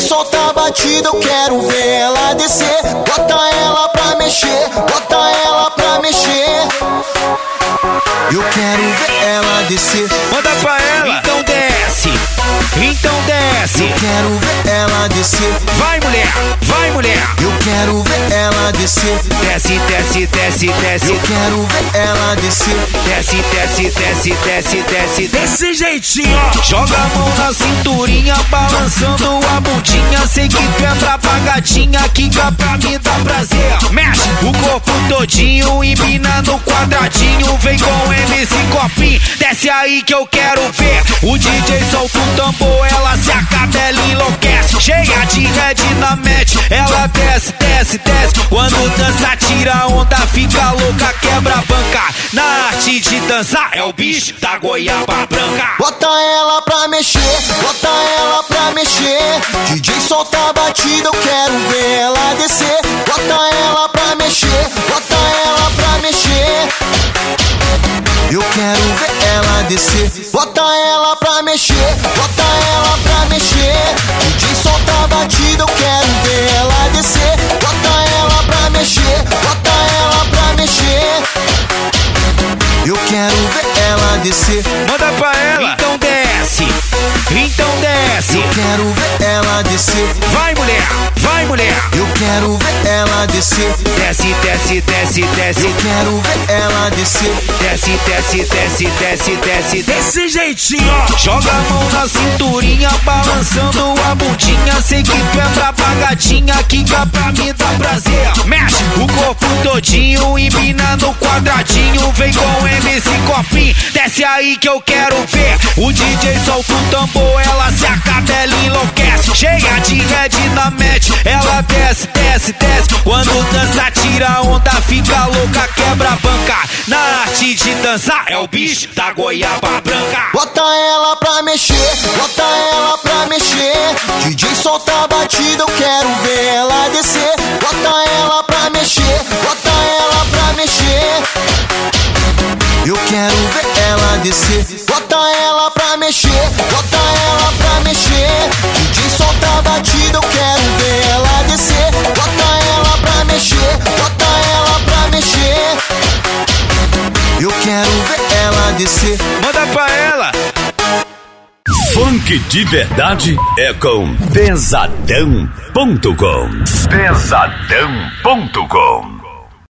Solta a batida, eu quero ver ela descer. Bota ela pra mexer, bota ela pra mexer. Eu quero ver ela descer. Manda pra ela. Então desce. Então desce. Eu quero ver ela descer. Vai mulher, vai mulher. Eu quero ver ela descer. Desce, desce, desce, desce. Eu quero ver ela descer. Desce, desce, desce, desce, desce. Desse jeitinho, ó. Joga a mão na cinturinha, balançando. Sei que tu é gatinha, quica pra me dar prazer. Mexe o corpo todinho, empina no quadradinho. Vem com MC Copinho, desce aí que eu quero ver. O DJ solta o tambor, ela se acaba, ela enlouquece. Cheia de red na match, ela desce, desce, desce. Quando dança, tira onda, fica louca, quebra a banca. Na arte de dançar, é o bicho da goiaba branca. Bota ela pra mexer, bota ela pra mexer. Descer. Bota ela pra mexer, bota ela pra mexer. DJ solta a batida, eu quero ver ela descer. Bota ela pra mexer, bota ela pra mexer. Eu quero ver ela descer. Manda pra ela. Então desce. Então desce. Eu quero ver ela descer. Vai mulher, vai mulher. Quero ver ela descer. Desce, desce, desce, desce. Eu quero ver ela descer. Desce, desce, desce, desce, desce. Desse jeitinho, ó. Joga a mão na cinturinha, balançando a bundinha. Sei que tu é braba gatinha, quica pra me todinho, empina no quadradinho. Vem com MC Copinho, desce aí que eu quero ver. O DJ solta o tambor, ela se acaba, ela enlouquece. Cheia de red na match, ela desce, desce, desce. Quando dança, tira onda, fica louca, quebra a banca. Na arte de dançar, é o bicho da goiaba branca. Bota ela pra mexer, bota ela pra mexer. DJ solta a batida, eu quero ver ela descer. Bota ela descer. Bota ela pra mexer, bota ela pra mexer. DJ solta a batida, eu quero ver ela descer. Bota ela pra mexer, bota ela pra mexer. Eu quero ver ela descer. Manda pra ela. Funk de verdade é com Pesadão.com. Pesadão.com.